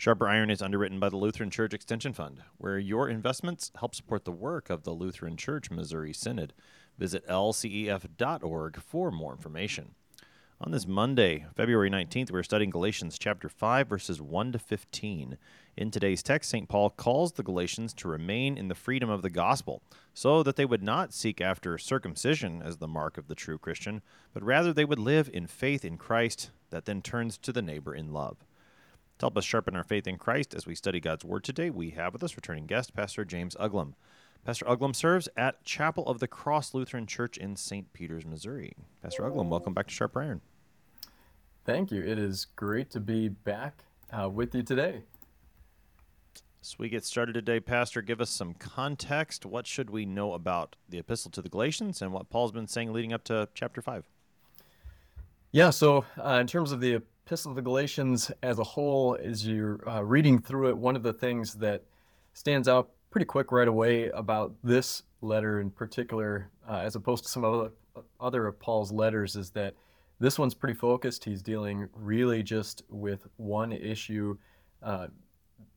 Sharper Iron is underwritten by the Lutheran Church Extension Fund, where your investments help support the work of the Lutheran Church Missouri Synod. Visit lcef.org for more information. On this Monday, February 19th, we're studying Galatians chapter 5, verses 1 to 15. In today's text, St. Paul calls the Galatians to remain in the freedom of the gospel, so that they would not seek after circumcision as the mark of the true Christian, but rather they would live in faith in Christ that then turns to the neighbor in love. To help us sharpen our faith in Christ as we study God's Word today, we have with us returning guest, Pastor James Uglum. Pastor Uglum serves at Chapel of the Cross Lutheran Church in St. Peters, Missouri. Pastor Uglum, welcome back to Sharp Iron. Thank you. It is great to be back uh, with you today. As we get started today, Pastor, give us some context. What should we know about the epistle to the Galatians and what Paul's been saying leading up to chapter 5? Yeah, so uh, in terms of the epistle to the Galatians as a whole, as you're uh, reading through it, one of the things that stands out pretty quick right away about this letter in particular, uh, as opposed to some other, other of Paul's letters, is that this one's pretty focused. He's dealing really just with one issue uh,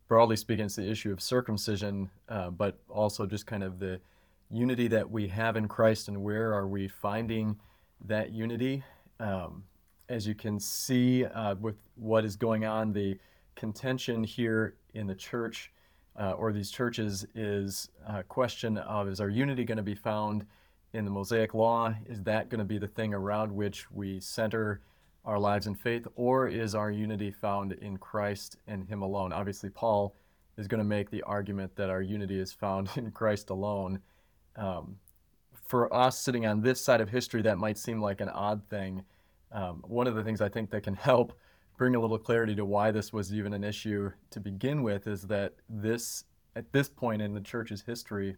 broadly speaking, it's the issue of circumcision, uh, but also just kind of the unity that we have in Christ and where are we finding that unity. Um, as you can see uh, with what is going on, the contention here in the church uh, or these churches is a question of is our unity going to be found in the Mosaic Law? Is that going to be the thing around which we center? our lives in faith, or is our unity found in Christ and Him alone? Obviously, Paul is going to make the argument that our unity is found in Christ alone. Um, for us sitting on this side of history, that might seem like an odd thing. Um, one of the things I think that can help bring a little clarity to why this was even an issue to begin with is that this, at this point in the church's history,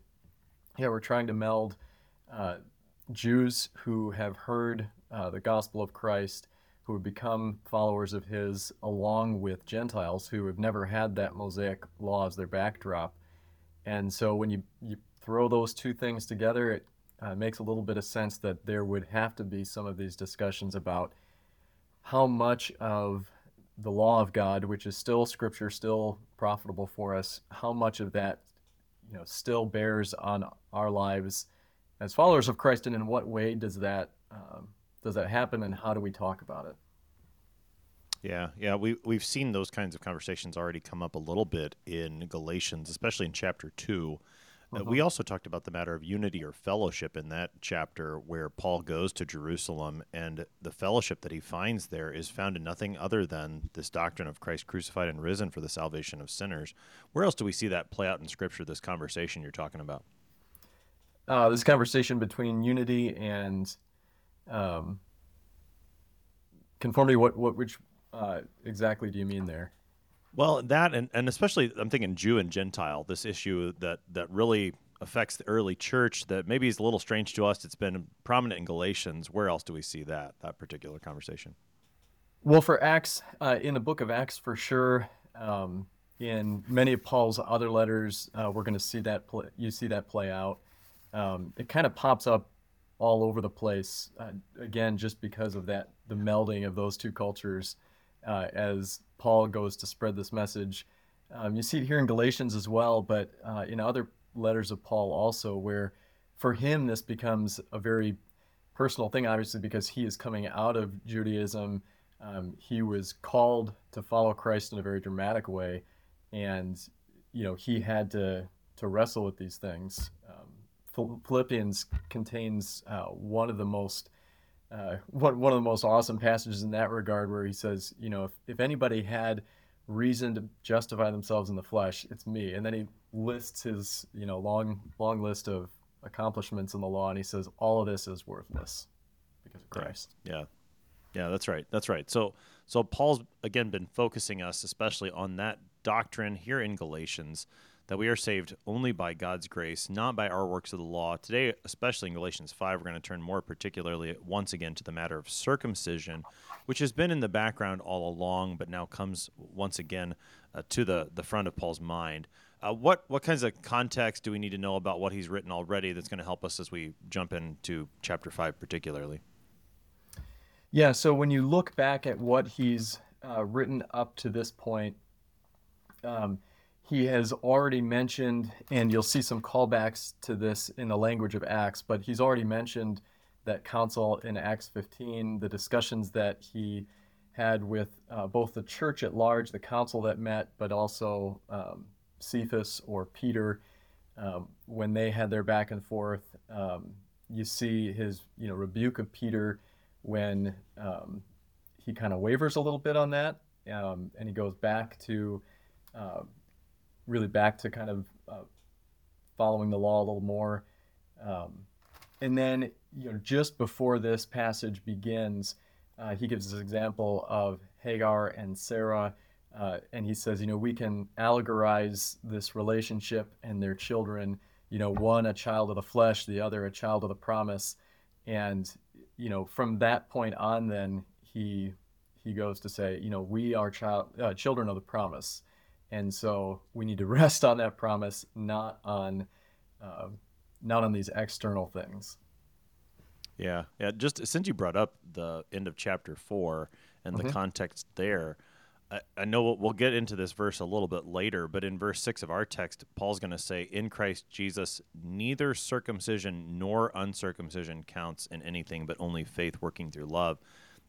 yeah, we're trying to meld uh, Jews who have heard uh, the gospel of Christ who have become followers of his, along with Gentiles who have never had that Mosaic law as their backdrop. And so when you, you throw those two things together, it uh, makes a little bit of sense that there would have to be some of these discussions about how much of the law of God, which is still scripture, still profitable for us, how much of that you know still bears on our lives as followers of Christ, and in what way does that um, does that happen and how do we talk about it? Yeah, yeah, we we've seen those kinds of conversations already come up a little bit in Galatians, especially in chapter 2 uh, we uh-huh. also talked about the matter of unity or fellowship in that chapter where Paul goes to Jerusalem, and the fellowship that he finds there is found in nothing other than this doctrine of Christ crucified and risen for the salvation of sinners. Where else do we see that play out in Scripture, this conversation you're talking about? Uh, this conversation between unity and um, conformity. What what which uh, exactly do you mean there? Well, that and, and especially I'm thinking Jew and Gentile. This issue that that really affects the early church that maybe is a little strange to us. It's been prominent in Galatians. Where else do we see that that particular conversation? Well, for Acts, uh, in the book of Acts, for sure. Um, in many of Paul's other letters, uh, we're going to see that play, you see that play out. Um, it kind of pops up all over the place. Uh, again, just because of that, the melding of those two cultures uh, as Paul goes to spread this message. Um, you see it here in Galatians as well, but uh, in other letters of Paul also, where for him this becomes a very personal thing, obviously, because he is coming out of Judaism. Um, he was called to follow Christ in a very dramatic way, and you know he had to to wrestle with these things. Um, Philippians contains uh, one of the most uh, one, one of the most awesome passages in that regard where he says, you know, if, if anybody had reason to justify themselves in the flesh, it's me. And then he lists his, you know, long long list of accomplishments in the law, and he says all of this is worthless because of Christ. Yeah. Yeah, that's right. That's right. So so Paul's again been focusing us especially on that doctrine here in Galatians that we are saved only by God's grace, not by our works of the law. Today, especially in Galatians 5, we're going to turn more particularly once again to the matter of circumcision, which has been in the background all along, but now comes once again uh, to the, the front of Paul's mind. Uh, what what kinds of context do we need to know about what he's written already that's going to help us as we jump into chapter five, particularly? Yeah. So when you look back at what he's uh, written up to this point, um, he has already mentioned, and you'll see some callbacks to this in the language of Acts, but he's already mentioned that council in Acts 15, the discussions that he had with uh, both the church at large, the council that met, but also um, Cephas or Peter, um, when they had their back and forth. Um, you see his, you know, rebuke of Peter when um, he kind of wavers a little bit on that, um, and he goes back to uh, really back to kind of uh, following the law a little more. Um, and then, you know, just before this passage begins, uh, he gives this example of Hagar and Sarah, uh, and he says, you know, we can allegorize this relationship and their children. You know, one a child of the flesh, the other a child of the promise, and you know, from that point on, then he he goes to say, you know, we are child uh, children of the promise, and so we need to rest on that promise, not on uh, not on these external things. Yeah, yeah. Just since you brought up the end of chapter four and mm-hmm. the context there, I, I know we'll, we'll, get into this verse a little bit later, but in verse six of our text, Paul's going to say, "In Christ Jesus, neither circumcision nor uncircumcision counts in anything, but only faith working through love."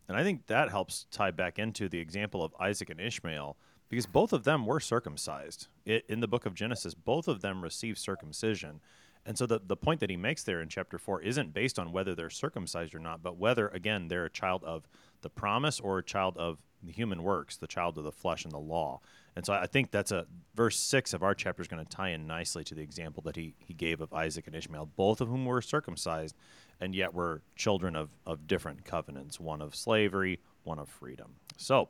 And I think that helps tie back into the example of Isaac and Ishmael because both of them were circumcised. It, in the book of Genesis, both of them received circumcision. And so the, the point that he makes there in chapter 4 isn't based on whether they're circumcised or not, but whether, again, they're a child of the promise or a child of the human works, the child of the flesh and the law. And so I think that's a verse 6 of our chapter is going to tie in nicely to the example that he, he gave of Isaac and Ishmael, both of whom were circumcised and yet were children of, of different covenants, one of slavery, one of freedom. So,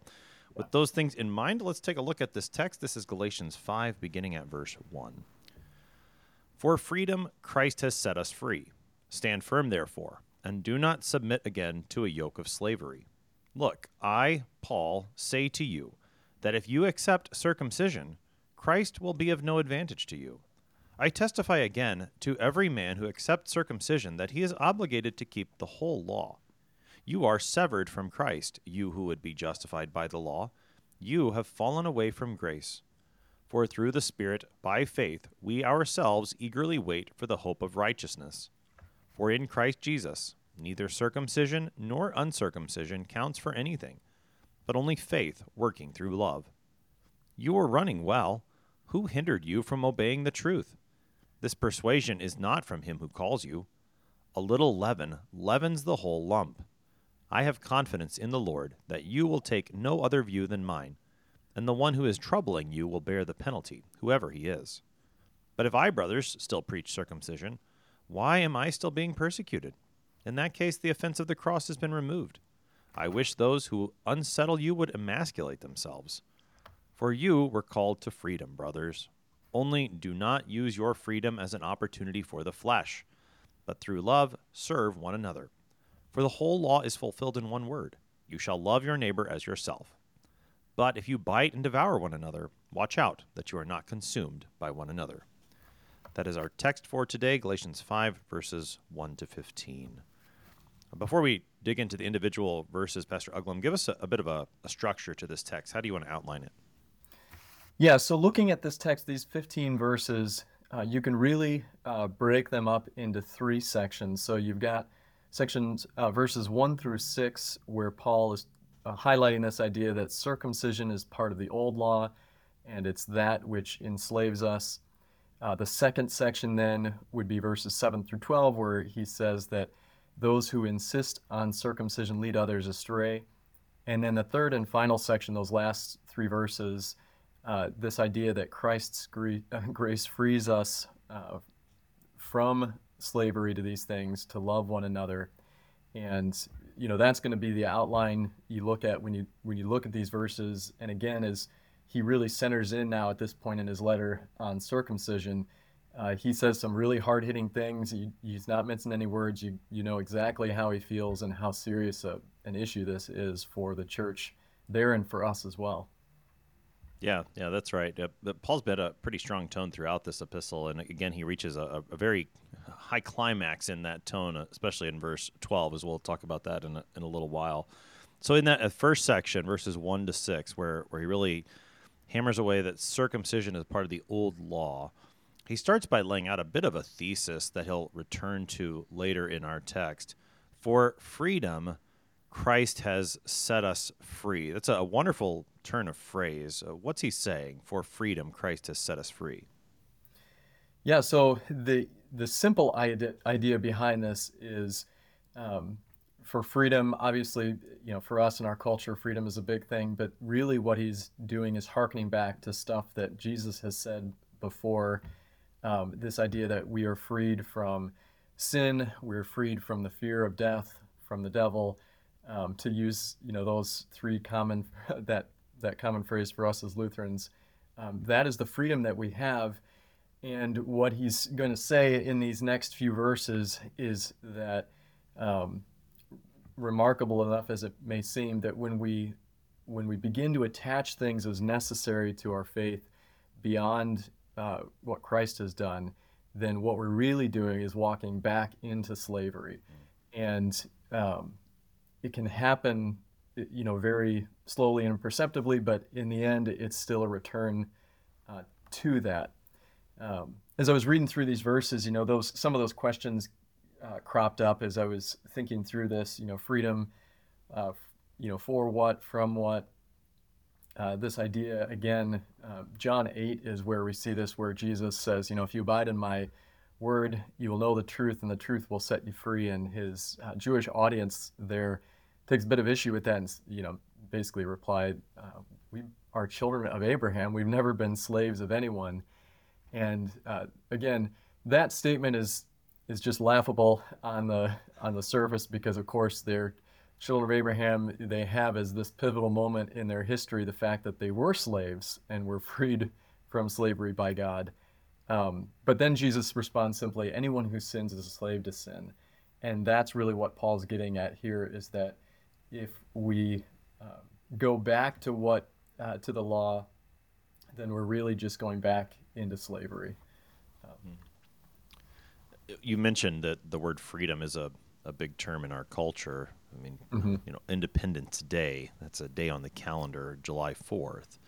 with those things in mind, let's take a look at this text. This is Galatians 5, beginning at verse 1. For freedom, Christ has set us free. Stand firm, therefore, and do not submit again to a yoke of slavery. Look, I, Paul, say to you that if you accept circumcision, Christ will be of no advantage to you. I testify again to every man who accepts circumcision that he is obligated to keep the whole law. You are severed from Christ, you who would be justified by the law. You have fallen away from grace. For through the Spirit, by faith, we ourselves eagerly wait for the hope of righteousness. For in Christ Jesus, neither circumcision nor uncircumcision counts for anything, but only faith working through love. You are running well. Who hindered you from obeying the truth? This persuasion is not from him who calls you. A little leaven leavens the whole lump. I have confidence in the Lord that you will take no other view than mine, and the one who is troubling you will bear the penalty, whoever he is. But if I, brothers, still preach circumcision, why am I still being persecuted? In that case, the offense of the cross has been removed. I wish those who unsettle you would emasculate themselves. For you were called to freedom, brothers. Only do not use your freedom as an opportunity for the flesh, but through love serve one another. For the whole law is fulfilled in one word You shall love your neighbor as yourself. But if you bite and devour one another, watch out that you are not consumed by one another. That is our text for today, Galatians 5, verses 1 to 15. Before we dig into the individual verses, Pastor Uglum, give us a, a bit of a, a structure to this text. How do you want to outline it? Yeah, so looking at this text, these 15 verses, uh, you can really uh, break them up into three sections. So you've got sections uh, verses 1 through 6 where paul is uh, highlighting this idea that circumcision is part of the old law and it's that which enslaves us. Uh, the second section then would be verses 7 through 12 where he says that those who insist on circumcision lead others astray. And then the third and final section those last three verses uh, this idea that christ's grace frees us uh, from slavery to these things, to love one another. And you know that's going to be the outline you look at when you when you look at these verses. And again, as he really centers in now at this point in his letter on circumcision. Uh, he says some really hard hitting things. He, he's not mincing any words. You, you know exactly how he feels and how serious a, an issue this is for the church there and for us as well. Yeah, yeah, that's right. Uh, Paul's been a pretty strong tone throughout this epistle, and again, he reaches a, a, very high climax in that tone, especially in verse 12, as we'll talk about that in a, in a little while. So, in that uh, first section, verses 1 to 6, where, where he really hammers away that circumcision is part of the old law, he starts by laying out a bit of a thesis that he'll return to later in our text. For freedom, Christ has set us free. That's a wonderful turn of phrase. Uh, what's he saying? For freedom, Christ has set us free. Yeah. So the the simple idea, behind this is, um, for freedom. Obviously, you know, for us in our culture, freedom is a big thing. But really, what he's doing is harkening back to stuff that Jesus has said before. Um, this idea that we are freed from sin, we're freed from the fear of death, from the devil um, to use you know those three common that that common phrase for us as Lutherans. Um, that is the freedom that we have. And what he's going to say in these next few verses is that, um, remarkable enough as it may seem, that when we when we begin to attach things as necessary to our faith beyond uh, what Christ has done, then what we're really doing is walking back into slavery. And um, it can happen, you know, very slowly and imperceptibly, but in the end, it's still a return uh, to that. Um, as I was reading through these verses, you know, those some of those questions uh, cropped up as I was thinking through this. You know, freedom, uh, you know, for what, from what. Uh, this idea again, uh, John 8 is where we see this, where Jesus says, you know, if you abide in my word, you will know the truth, and the truth will set you free. And his uh, Jewish audience there takes a bit of issue with that, and you know, basically replied, uh, "We are children of Abraham. We've never been slaves of anyone." And uh, again, that statement is is just laughable on the on the surface because, of course, they're children of Abraham. They have as this pivotal moment in their history the fact that they were slaves and were freed from slavery by God. Um, but then Jesus responds simply, anyone who sins is a slave to sin. And that's really what Paul's getting at here is that if we uh, go back to what, uh, to the law, then we're really just going back into slavery. Um, you mentioned that the word freedom is a, a big term in our culture. I mean, mm-hmm. you know, Independence Day, that's a day on the calendar, July 4th.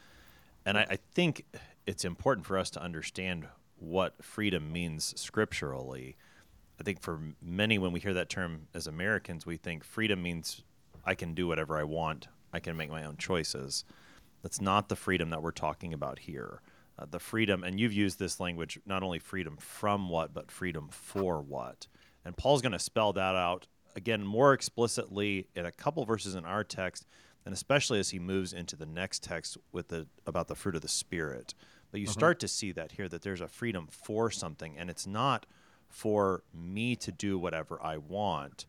And I, I think it's important for us to understand what freedom means scripturally. I think for many, when we hear that term as Americans, we think freedom means I can do whatever I want, I can make my own choices. That's not the freedom that we're talking about here. Uh, the freedom, and you've used this language, not only freedom from what, but freedom for what. And Paul's going to spell that out again more explicitly in a couple verses in our text, and especially as he moves into the next text with the about the fruit of the spirit. But you uh-huh. start to see that here that there's a freedom for something, and it's not for me to do whatever I want,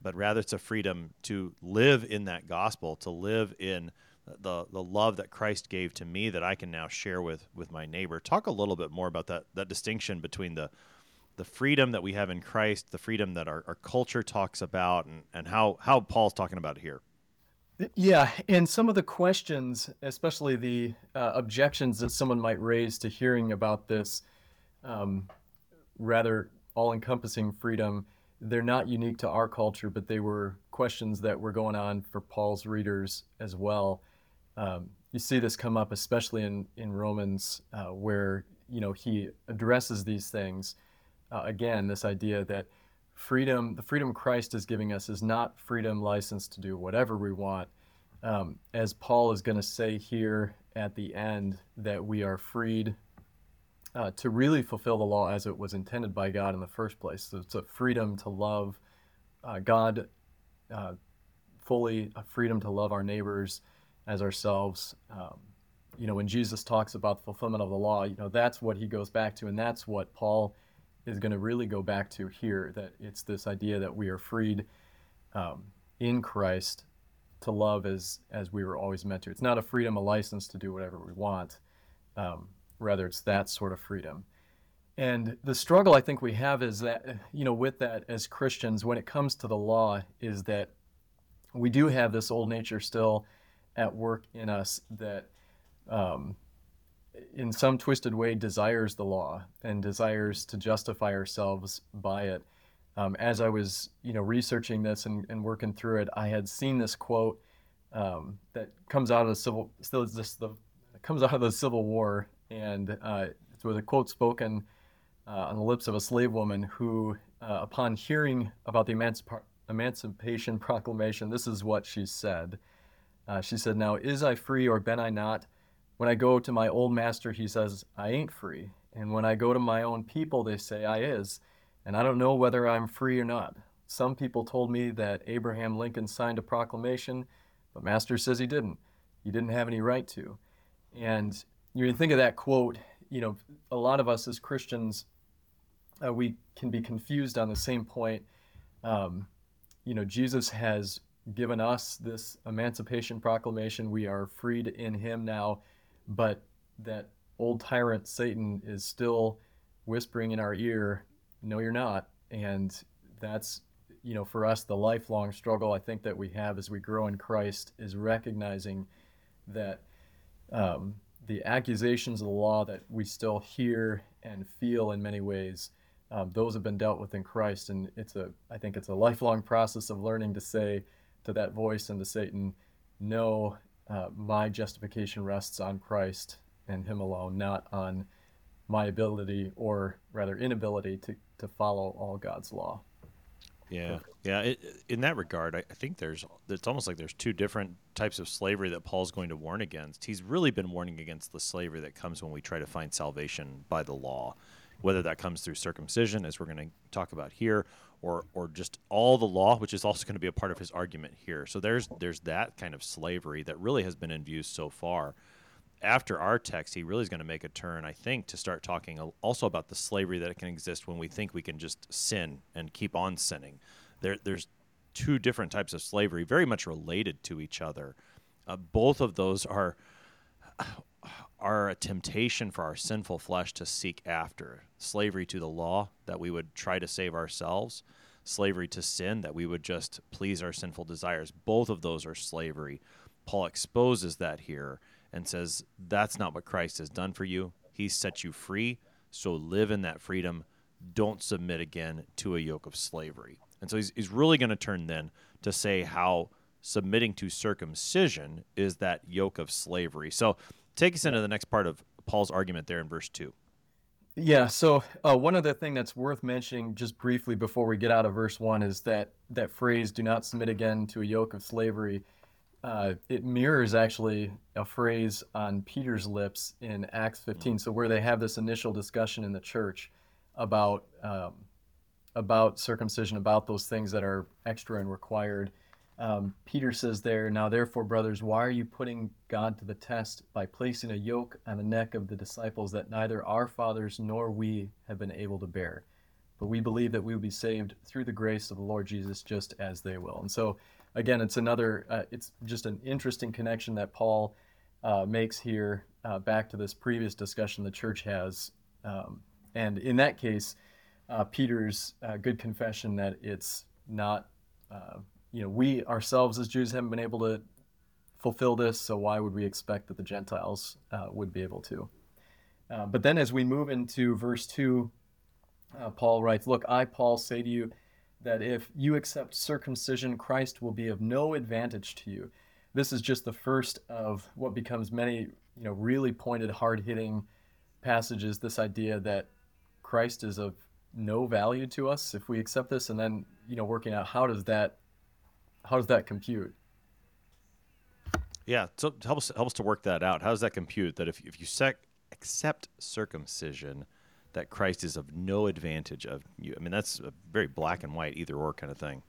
but rather it's a freedom to live in that gospel, to live in the the love that Christ gave to me that I can now share with with my neighbor. Talk a little bit more about that that distinction between the the freedom that we have in Christ, the freedom that our, our culture talks about, and, and how, how Paul's talking about here. Yeah, and some of the questions, especially the uh, objections that someone might raise to hearing about this um, rather all encompassing freedom, they're not unique to our culture, but they were questions that were going on for Paul's readers as well. Um, you see this come up, especially in, in Romans, uh, where you know he addresses these things. Uh, again, this idea that freedom, the freedom Christ is giving us, is not freedom license to do whatever we want. Um, as Paul is going to say here at the end, that we are freed uh, to really fulfill the law as it was intended by God in the first place. So it's a freedom to love uh, God uh, fully, a freedom to love our neighbors as ourselves. Um, you know, when Jesus talks about the fulfillment of the law, you know, that's what he goes back to, and that's what Paul is going to really go back to here that it's this idea that we are freed um, in Christ to love as as we were always meant to. It's not a freedom, a license to do whatever we want. Um, rather, it's that sort of freedom. And the struggle I think we have is that, you know, with that as Christians, when it comes to the law, is that we do have this old nature still at work in us that, um, in some twisted way, desires the law and desires to justify ourselves by it. Um, as I was, you know, researching this and, and, working through it, I had seen this quote um, that comes out of the civil, still is this the comes out of the Civil War, and uh, it was a quote spoken uh, on the lips of a slave woman who, uh, upon hearing about the Emancip- Emancipation Proclamation, this is what she said. Uh, she said, Now, is I free or ben I not? When I go to my old master, he says, I ain't free. And when I go to my own people, they say, I is. And I don't know whether I'm free or not. Some people told me that Abraham Lincoln signed a proclamation, but Master says he didn't. He didn't have any right to. And you think of that quote, you know, a lot of us as Christians uh, we can be confused on the same point. Um, you know, Jesus has given us this emancipation proclamation. We are freed in Him now, but that old tyrant Satan is still whispering in our ear, "No, you're not." And that's you know, for us, the lifelong struggle I think that we have as we grow in Christ is recognizing that um, the accusations of the law that we still hear and feel in many ways um, those have been dealt with in Christ, and it's a I think it's a lifelong process of learning to say to that voice and to Satan, "No, uh, my justification rests on Christ and Him alone, not on my ability or rather inability to to follow all God's law." Yeah, yeah. It, in that regard, I, I think there's it's almost like there's two different types of slavery that Paul's going to warn against. He's really been warning against the slavery that comes when we try to find salvation by the law whether that comes through circumcision, as we're going to talk about here, or or just all the law, which is also going to be a part of his argument here. So there's there's that kind of slavery that really has been in view so far. After our text, he really is going to make a turn, I think, to start talking also about the slavery that can exist when we think we can just sin and keep on sinning. There, there's two different types of slavery, very much related to each other. Uh, both of those are are a temptation for our sinful flesh to seek after slavery to the law that we would try to save ourselves slavery to sin that we would just please our sinful desires. Both of those are slavery. Paul exposes that here and says that's not what christ has done for you. He set you free. So live in that freedom. Don't submit again to a yoke of slavery. And so he's, he's really going to turn then to say how submitting to circumcision is that yoke of slavery. So Take us into the next part of Paul's argument there in verse 2. Yeah, so uh, one other thing that's worth mentioning just briefly before we get out of verse 1 is that that phrase, do not submit again to a yoke of slavery. Uh, it mirrors actually a phrase on Peter's lips in Acts 15. So, where they have this initial discussion in the church about, um, about circumcision, about those things that are extra and required. Um, Peter says there, Now therefore, brothers, why are you putting God to the test by placing a yoke on the neck of the disciples that neither our fathers nor we have been able to bear? But we believe that we will be saved through the grace of the Lord Jesus just as they will. And so, again, it's another, uh, it's just an interesting connection that Paul uh, makes here uh, back to this previous discussion the church has. Um, and in that case, uh, Peter's uh, good confession that it's not uh, you know, we ourselves as Jews haven't been able to fulfill this, so why would we expect that the Gentiles uh, would be able to? Uh, but then as we move into verse 2, uh, Paul writes, Look, I, Paul, say to you that if you accept circumcision, Christ will be of no advantage to you. This is just the first of what becomes many, you know, really pointed, hard hitting passages. This idea that Christ is of no value to us if we accept this, and then, you know, working out how does that how does that compute? Yeah, so help us help us to work that out. How does that compute that if if you sec, accept circumcision, that Christ is of no advantage of you? I mean, that's a very black and white, either or kind of thing.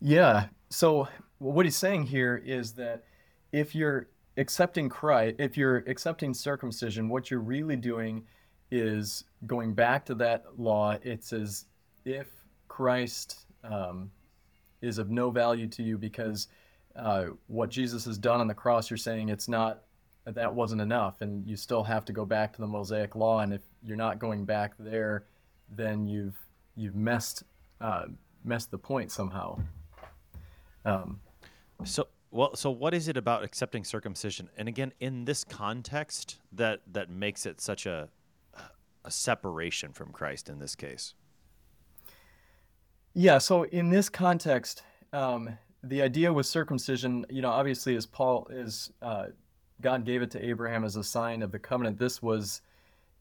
Yeah. So what he's saying here is that if you're accepting Christ, if you're accepting circumcision, what you're really doing is going back to that law. It says if Christ um, is of no value to you because uh, what Jesus has done on the cross, you're saying it's not that wasn't enough, and you still have to go back to the Mosaic law. And if you're not going back there, then you've you've messed uh, messed the point somehow. Um, so well, so what is it about accepting circumcision? And again, in this context, that that makes it such a a separation from Christ in this case. Yeah. So in this context, um, the idea with circumcision, you know, obviously, as Paul is, uh, God gave it to Abraham as a sign of the covenant. This was,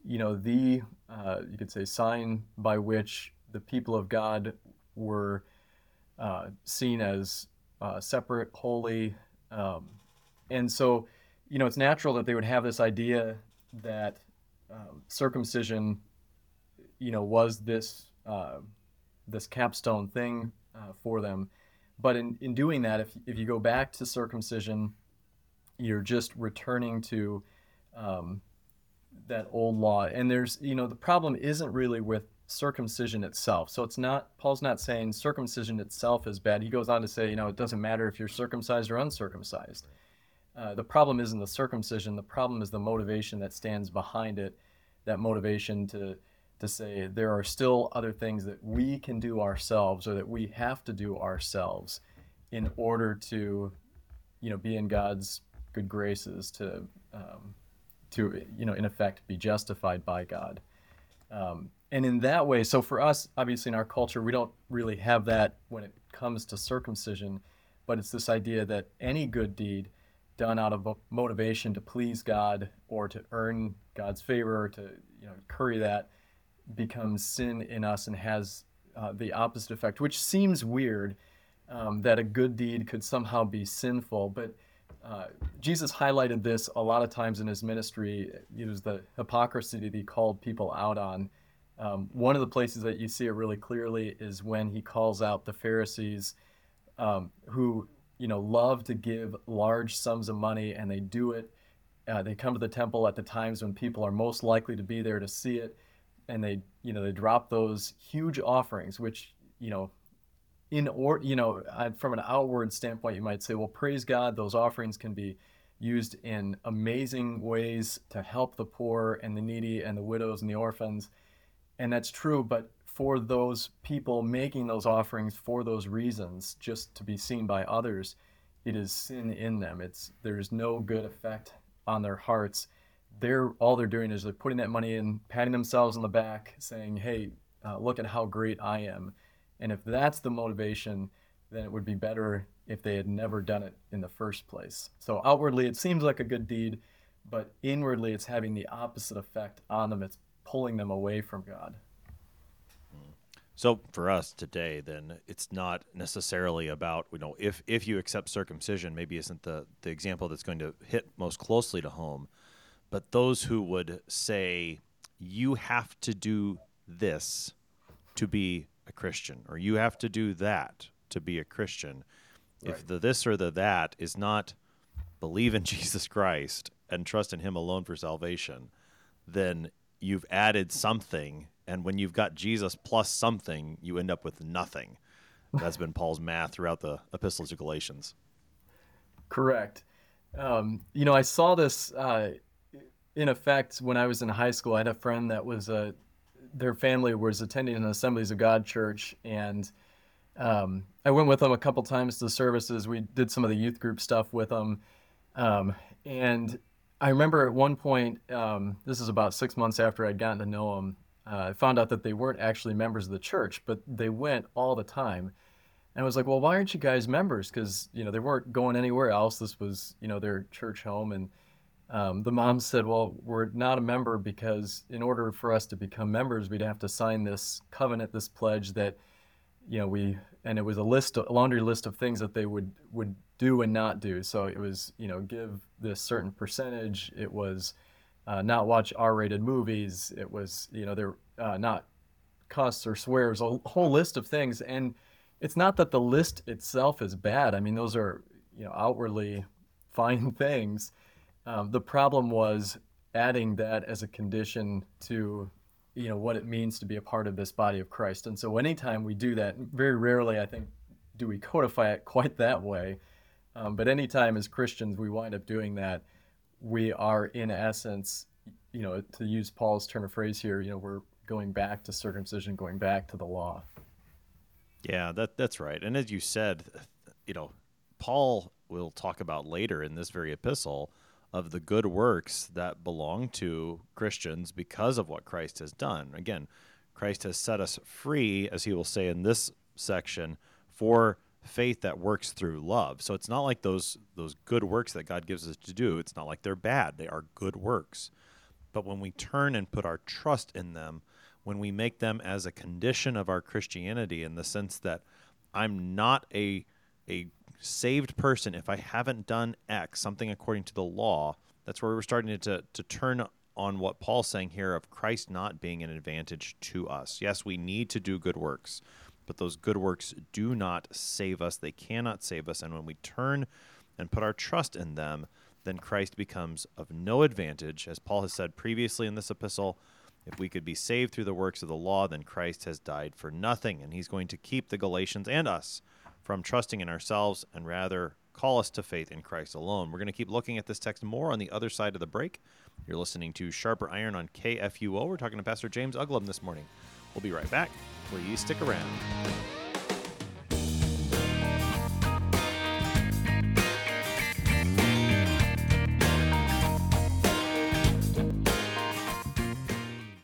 you know, the uh, you could say sign by which the people of God were uh, seen as uh, separate, holy, um, and so, you know, it's natural that they would have this idea that um, circumcision, you know, was this uh, this capstone thing uh, for them. But in, in doing that, if, if you go back to circumcision, you're just returning to um, that old law. And there's, you know, the problem isn't really with circumcision itself. So it's not, Paul's not saying circumcision itself is bad. He goes on to say, you know, it doesn't matter if you're circumcised or uncircumcised. Uh, the problem isn't the circumcision, the problem is the motivation that stands behind it, that motivation to to say there are still other things that we can do ourselves or that we have to do ourselves in order to you know be in God's good graces to um, to you know in effect be justified by God. Um, and in that way so for us obviously in our culture we don't really have that when it comes to circumcision but it's this idea that any good deed done out of motivation to please God or to earn God's favor or to you know curry that becomes sin in us and has uh, the opposite effect, which seems weird um, that a good deed could somehow be sinful. But uh, Jesus highlighted this a lot of times in his ministry. It was the hypocrisy that he called people out on. Um, one of the places that you see it really clearly is when he calls out the Pharisees um, who, you know, love to give large sums of money and they do it. Uh, they come to the temple at the times when people are most likely to be there to see it and they you know they drop those huge offerings which you know in or you know from an outward standpoint you might say well praise god those offerings can be used in amazing ways to help the poor and the needy and the widows and the orphans. And that's true but for those people making those offerings for those reasons just to be seen by others it is sin in them. It's there's no good effect on their hearts they're all they're doing is they're putting that money in, patting themselves on the back, saying, "Hey, uh, look at how great I am." And if that's the motivation, then it would be better if they had never done it in the first place. So outwardly, it seems like a good deed, but inwardly, it's having the opposite effect on them. It's pulling them away from God. So for us today, then it's not necessarily about you know if if you accept circumcision, maybe isn't the the example that's going to hit most closely to home but those who would say you have to do this to be a Christian, or you have to do that to be a Christian. Right. If the this or the that is not believe in Jesus Christ and trust in Him alone for salvation, then you've added something. And when you've got Jesus plus something, you end up with nothing. That's been Paul's math throughout the epistles to Galatians. Correct. Um, you know, I saw this uh, in effect, when I was in high school, I had a friend that was a, their family was attending an Assemblies of God church, and um, I went with them a couple times to services. We did some of the youth group stuff with them, um, and I remember at one point, um, this is about six months after I'd gotten to know them, uh, I found out that they weren't actually members of the church, but they went all the time. And I was like, well, why aren't you guys members? Because you know they weren't going anywhere else. This was you know their church home, and um, the mom said, Well, we're not a member because in order for us to become members, we'd have to sign this covenant, this pledge that, you know, we, and it was a list, a laundry list of things that they would, would do and not do. So it was, you know, give this certain percentage. It was uh, not watch R rated movies. It was, you know, they're uh, not cuss or swears, a whole list of things. And it's not that the list itself is bad. I mean, those are, you know, outwardly fine things um, the problem was adding that as a condition to you know what it means to be a part of this body of Christ. And so anytime we do that, very rarely I think do we codify it quite that way. Um, but anytime as Christians we wind up doing that, we are in essence, you know, to use Paul's turn of phrase here, you know, we're going back to circumcision, going back to the law. Yeah, that that's right. And as you said, you know, Paul will talk about later in this very epistle of the good works that belong to Christians because of what Christ has done. Again, Christ has set us free, as he will say in this section, for faith that works through love. So it's not like those those good works that God gives us to do, it's not like they're bad. They are good works. But when we turn and put our trust in them, when we make them as a condition of our Christianity in the sense that I'm not a a saved person if I haven't done X, something according to the law, that's where we're starting to, to turn on what Paul's saying here of Christ not being an advantage to us. Yes, we need to do good works, but those good works do not save us. They cannot save us. And when we turn and put our trust in them, then Christ becomes of no advantage. As Paul has said previously in this epistle, if we could be saved through the works of the law, then Christ has died for nothing. And he's going to keep the Galatians and us from trusting in ourselves and rather call us to faith in Christ alone. We're going to keep looking at this text more on the other side of the break. You're listening to Sharper Iron on KFUO. We're talking to Pastor James Uglum this morning. We'll be right back. Please stick around.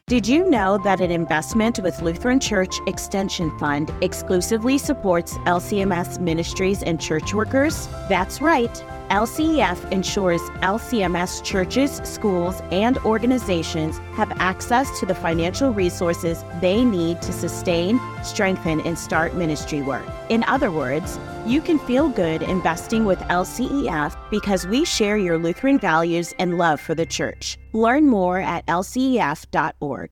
Did you know that an investment with Lutheran Church Extension Fund exclusively supports LCMS ministries and church workers? That's right. LCEF ensures LCMS churches, schools, and organizations have access to the financial resources they need to sustain, strengthen, and start ministry work. In other words, you can feel good investing with LCEF because we share your Lutheran values and love for the church. Learn more at lcef.org.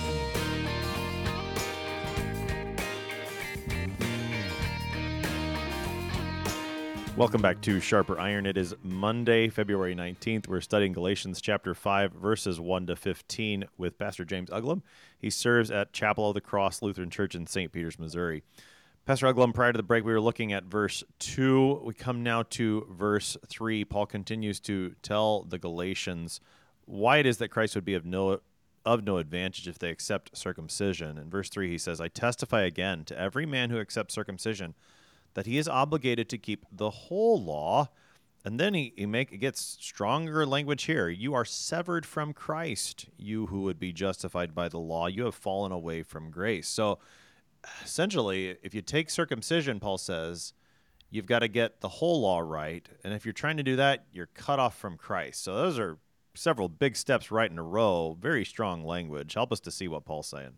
Welcome back to Sharper Iron. It is Monday, February 19th. We're studying Galatians chapter 5, verses 1 to 15 with Pastor James Uglum. He serves at Chapel of the Cross Lutheran Church in St. Peters, Missouri. Pastor Uglum, prior to the break, we were looking at verse 2. We come now to verse 3. Paul continues to tell the Galatians why it is that Christ would be of no of no advantage if they accept circumcision. In verse 3, he says, I testify again to every man who accepts circumcision that he is obligated to keep the whole law. And then he, he make gets stronger language here. You are severed from Christ, you who would be justified by the law. You have fallen away from grace. So essentially, if you take circumcision, Paul says, you've got to get the whole law right. And if you're trying to do that, you're cut off from Christ. So those are several big steps right in a row. Very strong language. Help us to see what Paul's saying.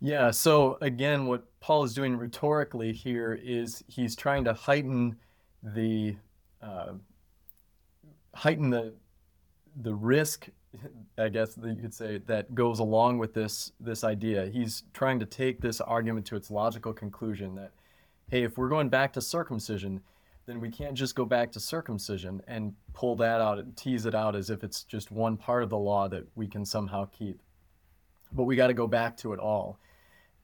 Yeah, so again, what Paul is doing rhetorically here is he's trying to heighten the uh, heighten the the risk, I guess that you could say, that goes along with this this idea. He's trying to take this argument to its logical conclusion that, hey, if we're going back to circumcision, then we can't just go back to circumcision and pull that out and tease it out as if it's just one part of the law that we can somehow keep. But we got to go back to it all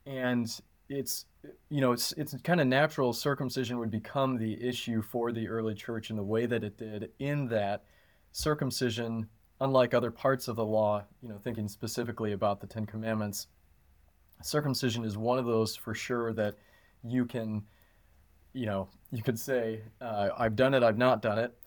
and it's you know it's it's kind of natural circumcision would become the issue for the early church in the way that it did in that circumcision unlike other parts of the law you know thinking specifically about the 10 commandments circumcision is one of those for sure that you can you know you could say uh, i've done it i've not done it.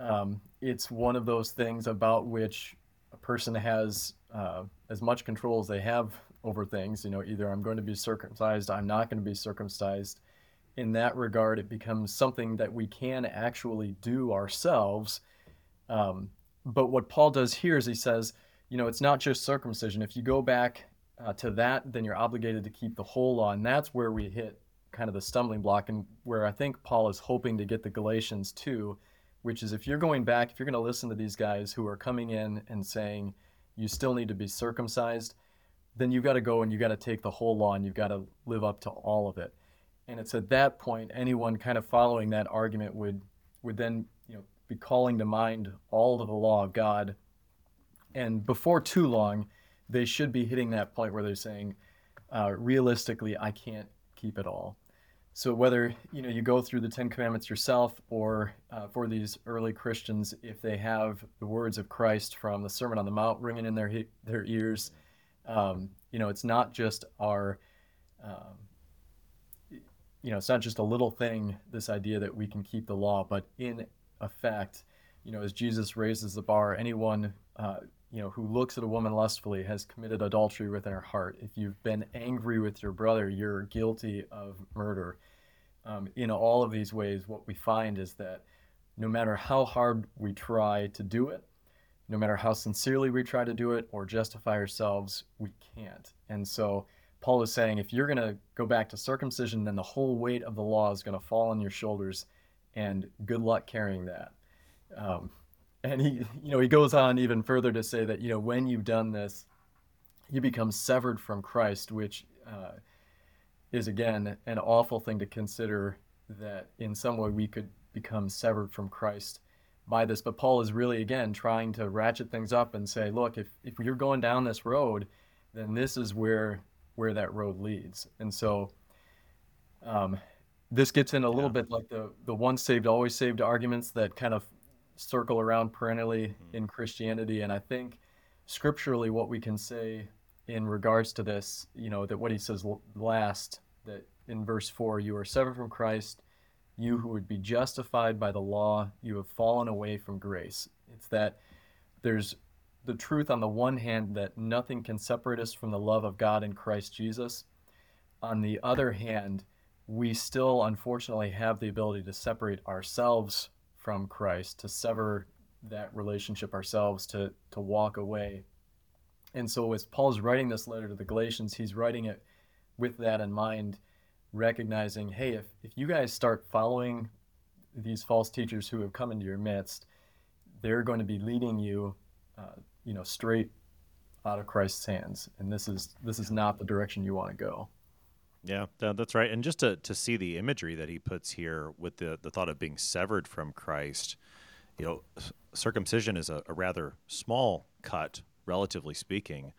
Um, it's one of those things about which a person has uh, as much control as they have over things. You know, either I'm going to be circumcised, I'm not going to be circumcised. In that regard, it becomes something that we can actually do ourselves. Um, but what Paul does here is he says, you know, it's not just circumcision. If you go back uh, to that, then you're obligated to keep the whole law. And that's where we hit kind of the stumbling block and where I think Paul is hoping to get the Galatians to, which is if you're going back, if you're going to listen to these guys who are coming in and saying, you still need to be circumcised, then you've got to go and you've got to take the whole law and you've got to live up to all of it. And it's at that point anyone kind of following that argument would would then you know be calling to mind all of the law of God. And before too long, they should be hitting that point where they're saying, uh, realistically, I can't keep it all. So whether you know you go through the Ten Commandments yourself, or uh, for these early Christians, if they have the words of Christ from the Sermon on the Mount ringing in their their ears, um, you know it's not just our, um, you know, it's not just a little thing. This idea that we can keep the law, but in effect, you know, as Jesus raises the bar, anyone uh, you know, who looks at a woman lustfully has committed adultery within her heart. If you've been angry with your brother, you're guilty of murder. Um, in all of these ways, what we find is that no matter how hard we try to do it, no matter how sincerely we try to do it or justify ourselves, we can't. And so Paul is saying if you're going to go back to circumcision, then the whole weight of the law is going to fall on your shoulders, and good luck carrying that. Um, and he you know he goes on even further to say that you know when you've done this you become severed from christ which uh, is again an awful thing to consider that in some way we could become severed from christ by this but paul is really again trying to ratchet things up and say look if, if you're going down this road then this is where where that road leads and so um, this gets in a little yeah. bit like the the once saved always saved arguments that kind of circle around perennially mm-hmm. in Christianity. And I think scripturally, what we can say in regards to this, you know, that what he says last, that in verse 4, you are severed from Christ, you who would be justified by the law, you have fallen away from grace. It's that there's the truth on the one hand that nothing can separate us from the love of God in Christ Jesus. On the other hand, we still unfortunately have the ability to separate ourselves from Christ, to sever that relationship ourselves, to, to walk away. And so, as Paul's writing this letter to the Galatians, he's writing it with that in mind, recognizing, hey, if, if you guys start following these false teachers who have come into your midst, they're going to be leading you, uh, you know, straight out of Christ's hands, and this is this is not the direction you want to go. Yeah, that's right. And just to, to see the imagery that he puts here with the, the thought of being severed from Christ, you know, circumcision is a, a rather small cut, relatively speaking.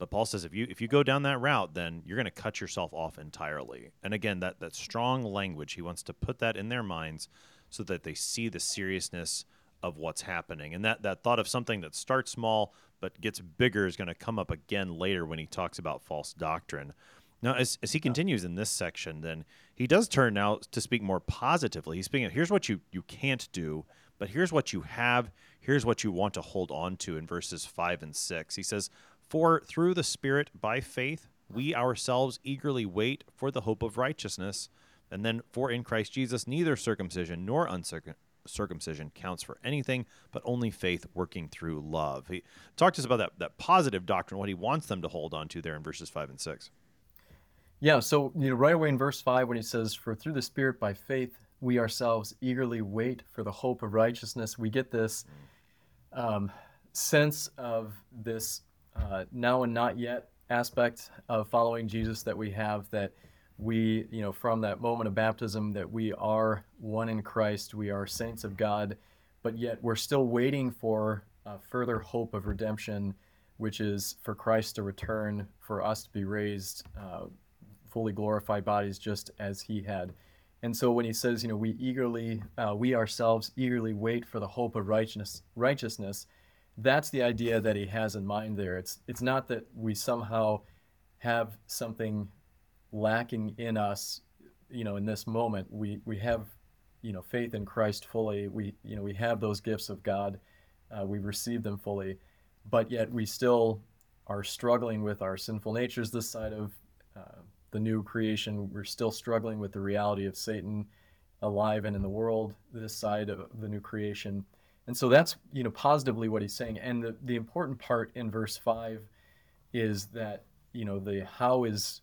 But Paul says if you if you go down that route, then you're going to cut yourself off entirely. And again, that that strong language, he wants to put that in their minds so that they see the seriousness of what's happening. And that that thought of something that starts small but gets bigger is going to come up again later when he talks about false doctrine. Now, as, as he continues in this section, then he does turn now to speak more positively. He's speaking, here's what you, you can't do, but here's what you have. Here's what you want to hold on to in verses 5 and 6. He says, For through the Spirit, by faith, we ourselves eagerly wait for the hope of righteousness. And then, for in Christ Jesus, neither circumcision nor uncircumcision counts for anything, but only faith working through love. He talked to us about that, that positive doctrine, what he wants them to hold on to there in verses 5 and 6. Yeah, so you know, right away in verse five, when he says, "For through the Spirit by faith we ourselves eagerly wait for the hope of righteousness," we get this um, sense of this uh, now and not yet aspect of following Jesus that we have. That we, you know, from that moment of baptism, that we are one in Christ, we are saints of God, but yet we're still waiting for a further hope of redemption, which is for Christ to return, for us to be raised. Uh, fully glorified bodies just as he had. And so when he says, you know, we eagerly, uh, we ourselves eagerly wait for the hope of righteousness, righteousness, that's the idea that he has in mind there. It's it's not that we somehow have something lacking in us, you know, in this moment. We we have, you know, faith in Christ fully. We you know we have those gifts of God. Uh, we receive them fully, but yet we still are struggling with our sinful natures this side of uh, the new creation. We're still struggling with the reality of Satan alive and in the world, this side of the new creation. And so that's, you know, positively what he's saying. And the, the important part in verse 5 is that, you know, the how is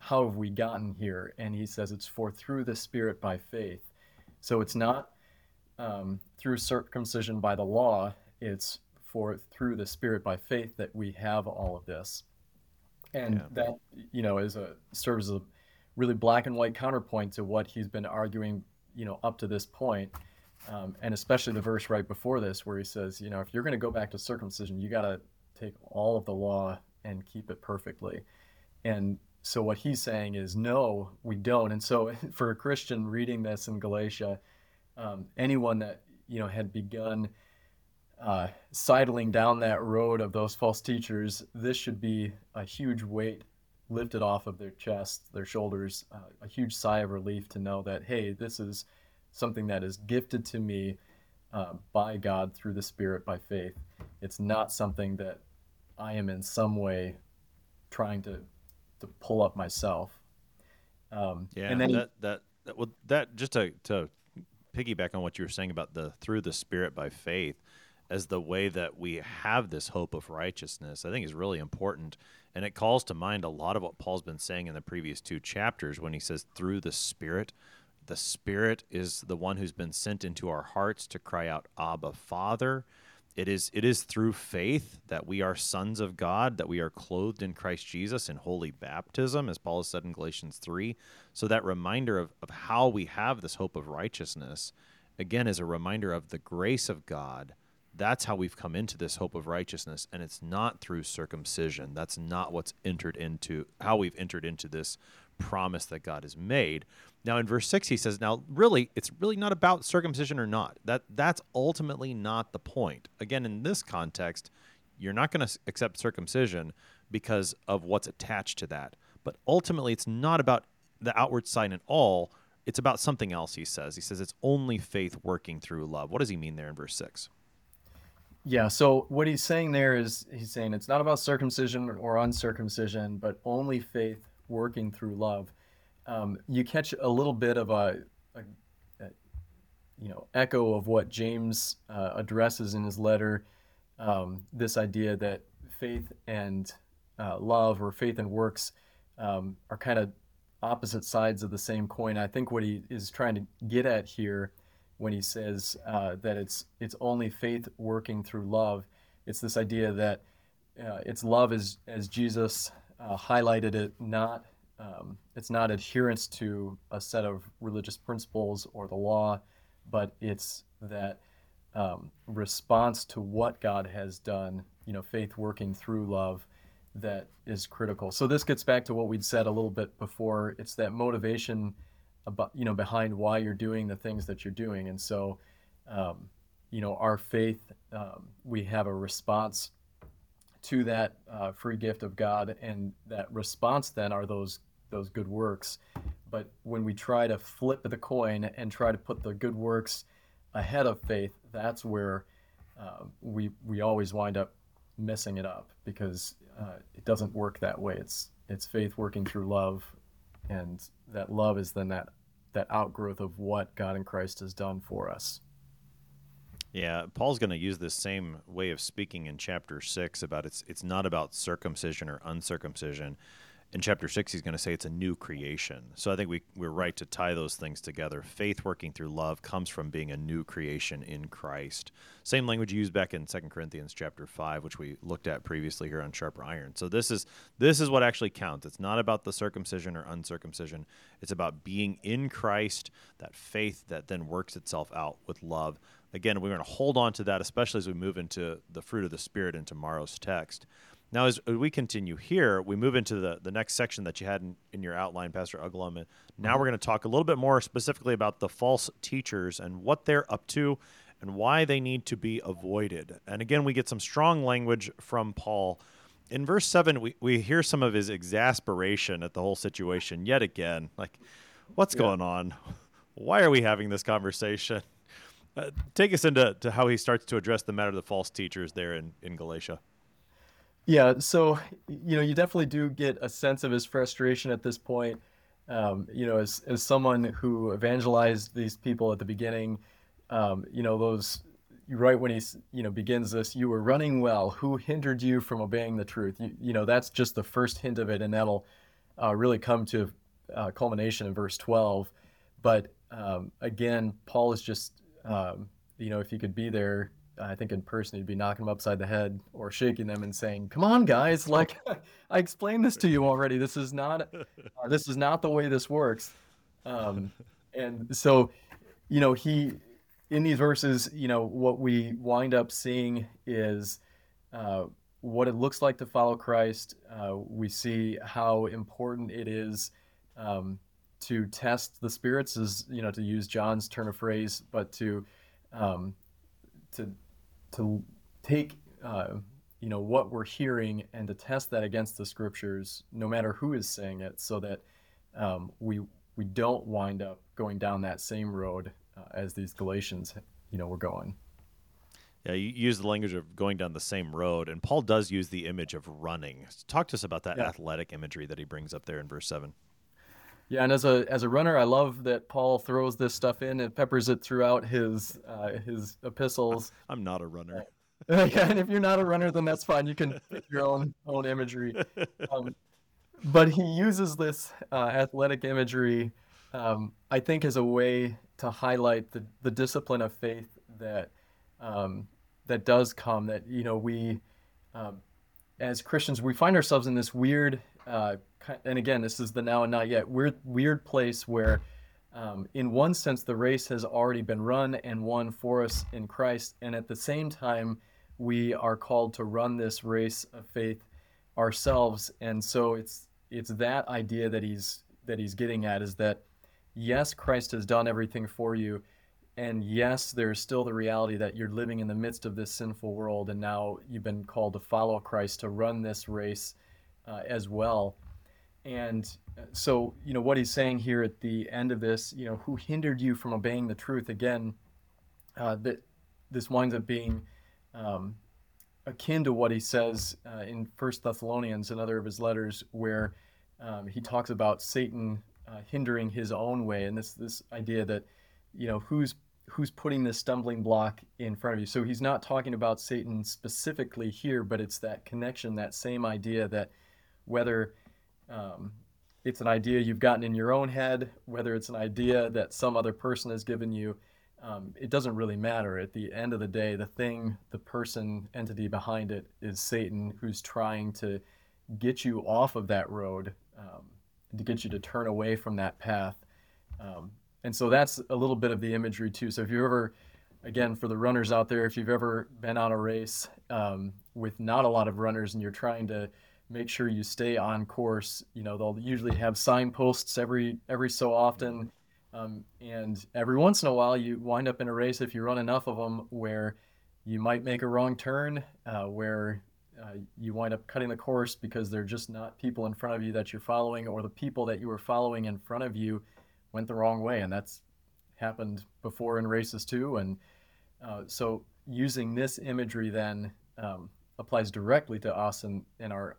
how have we gotten here? And he says it's for through the Spirit by faith. So it's not um, through circumcision by the law, it's for through the Spirit by faith that we have all of this. and Yeah. that you know is a serves as a really black and white counterpoint to what he's been arguing you know up to this point um, and especially the verse right before this where he says you know if you're going to go back to circumcision you got to take all of the law and keep it perfectly. And so what he's saying is no we don't. And so for a christian reading this in galatia um, anyone that you know had begun uh, sidling down that road of those false teachers, this should be a huge weight lifted off of their chest, their shoulders, uh, a huge sigh of relief to know that, hey, this is something that is gifted to me uh, by God through the Spirit by faith. It's not something that I am in some way trying to, to pull up myself. Um, Yeah, and then that, that that well that just to to piggyback on what you were saying about the through the Spirit by faith as the way that we have this hope of righteousness, I think is really important, and it calls to mind a lot of what Paul's been saying in the previous two chapters when he says through the Spirit. The Spirit is the one who's been sent into our hearts to cry out, Abba, Father. It is it is through faith that we are sons of God, that we are clothed in Christ Jesus in holy baptism, as Paul has said in Galatians three. So that reminder of, of how we have this hope of righteousness, again, is a reminder of the grace of God. That's how we've come into this hope of righteousness, and it's not through circumcision. That's not what's entered into how we've entered into this promise that God has made. Now in verse 6 he says, "Now really it's really not about circumcision or not. That that's ultimately not the point." Again, in this context, you're not going to accept circumcision because of what's attached to that. But ultimately it's not about the outward sign at all. It's about something else, he says. He says it's only faith working through love. What does he mean there in verse 6? Yeah, so what he's saying there is he's saying it's not about circumcision or uncircumcision, but only faith working through love. Um, you catch a little bit of a, a, a you know echo of what James uh, addresses in his letter. Um, this idea that faith and uh, love, or faith and works, um, are kind of opposite sides of the same coin. I think what he is trying to get at here when he says uh, that it's it's only faith working through love. It's this idea that uh, it's love as as Jesus uh, highlighted it, not um, it's not adherence to a set of religious principles or the law, but it's that um, response to what God has done. You know, faith working through love that is critical. So this gets back to what we'd said a little bit before. It's that motivation about you know behind why you're doing the things that you're doing, and so um, you know our faith um, we have a response to that uh, free gift of God, and that response then are those those good works. But when we try to flip the coin and try to put the good works ahead of faith, that's where uh, we we always wind up messing it up because uh, it doesn't work that way. It's it's faith working through love, and that love is then that that outgrowth of what God in Christ has done for us. Yeah, Paul's going to use this same way of speaking in chapter 6 about it's it's not about circumcision or uncircumcision. In chapter 6 he's going to say it's a new creation. So I think we we're right to tie those things together. Faith working through love comes from being a new creation in Christ. Same language used back in 2 Corinthians chapter 5 which we looked at previously here on Sharper Iron. So this is this is what actually counts. It's not about the circumcision or uncircumcision. It's about being in Christ, that faith that then works itself out with love again, we're going to hold on to that, especially as we move into the fruit of the Spirit in tomorrow's text. Now, as we continue here, we move into the, the next section that you had in, in your outline, Pastor Uglum. And now mm-hmm. we're going to talk a little bit more specifically about the false teachers and what they're up to and why they need to be avoided. And again, we get some strong language from Paul. In verse 7, we, we hear some of his exasperation at the whole situation yet again. Like, what's going on? Why are we having this conversation? Uh, take us into to how he starts to address the matter of the false teachers there in, in Galatia. Yeah, so you know, you definitely do get a sense of his frustration at this point. Um, you know, as as someone who evangelized these people at the beginning, um, you know, those right when he you know begins this, you were running well. Who hindered you from obeying the truth? You, you know, that's just the first hint of it, and that'll uh, really come to uh, culmination in verse twelve. But um, again, Paul is just um, you know, if you could be there, I think in person he'd be knocking them upside the head or shaking them and saying, "Come on, guys! Like I explained this to you already. This is not uh, this is not the way this works." Um, and so, you know, he in these verses, you know, what we wind up seeing is uh, what it looks like to follow Christ. Uh, we see how important it is um, to test the spirits, is you know, to use John's turn of phrase, but to um, to to take uh, you know what we're hearing and to test that against the scriptures, no matter who is saying it, so that um, we we don't wind up going down that same road uh, as these Galatians, you know, were going. Yeah, you use the language of going down the same road, and Paul does use the image of running. Talk to us about that yeah. athletic imagery that he brings up there in verse seven. Yeah, and as a as a runner, I love that Paul throws this stuff in and peppers it throughout his uh, his epistles. I'm not a runner. yeah, and if you're not a runner, then that's fine. You can pick your own own imagery. Um, but he uses this uh, athletic imagery, um, I think, as a way to highlight the, the discipline of faith that um, that does come. That you know we, um, as Christians, we find ourselves in this weird, uh, and again, this is the now and not yet weird weird place where, um, in one sense, the race has already been run and won for us in Christ, and at the same time, we are called to run this race of faith ourselves. And so it's it's that idea that he's that he's getting at is that yes, Christ has done everything for you. And yes, there's still the reality that you're living in the midst of this sinful world, and now you've been called to follow Christ, to run this race uh, as well. And uh, so, you know, what he's saying here at the end of this, you know, who hindered you from obeying the truth? Again, uh, that this winds up being um, akin to what he says uh, in First Thessalonians, another of his letters, where um, he talks about Satan uh, hindering his own way, and this this idea that you know who's who's putting this stumbling block in front of you. So he's not talking about Satan specifically here, but it's that connection, that same idea that whether um, it's an idea you've gotten in your own head, whether it's an idea that some other person has given you, um, it doesn't really matter. At the end of the day, the thing, the person, entity behind it is Satan, who's trying to get you off of that road, um, to get you to turn away from that path. Um, and so that's a little bit of the imagery too. So if you ever, again, for the runners out there, if you've ever been on a race um, with not a lot of runners and you're trying to make sure you stay on course, you know they'll usually have signposts every every so often um, and every once in a while, you wind up in a race if you run enough of them where you might make a wrong turn, uh, where uh, you wind up cutting the course because they're just not people in front of you that you're following, or the people that you were following in front of you went the wrong way. And that's happened before in races too. And uh, so using this imagery then um, applies directly to us in, in our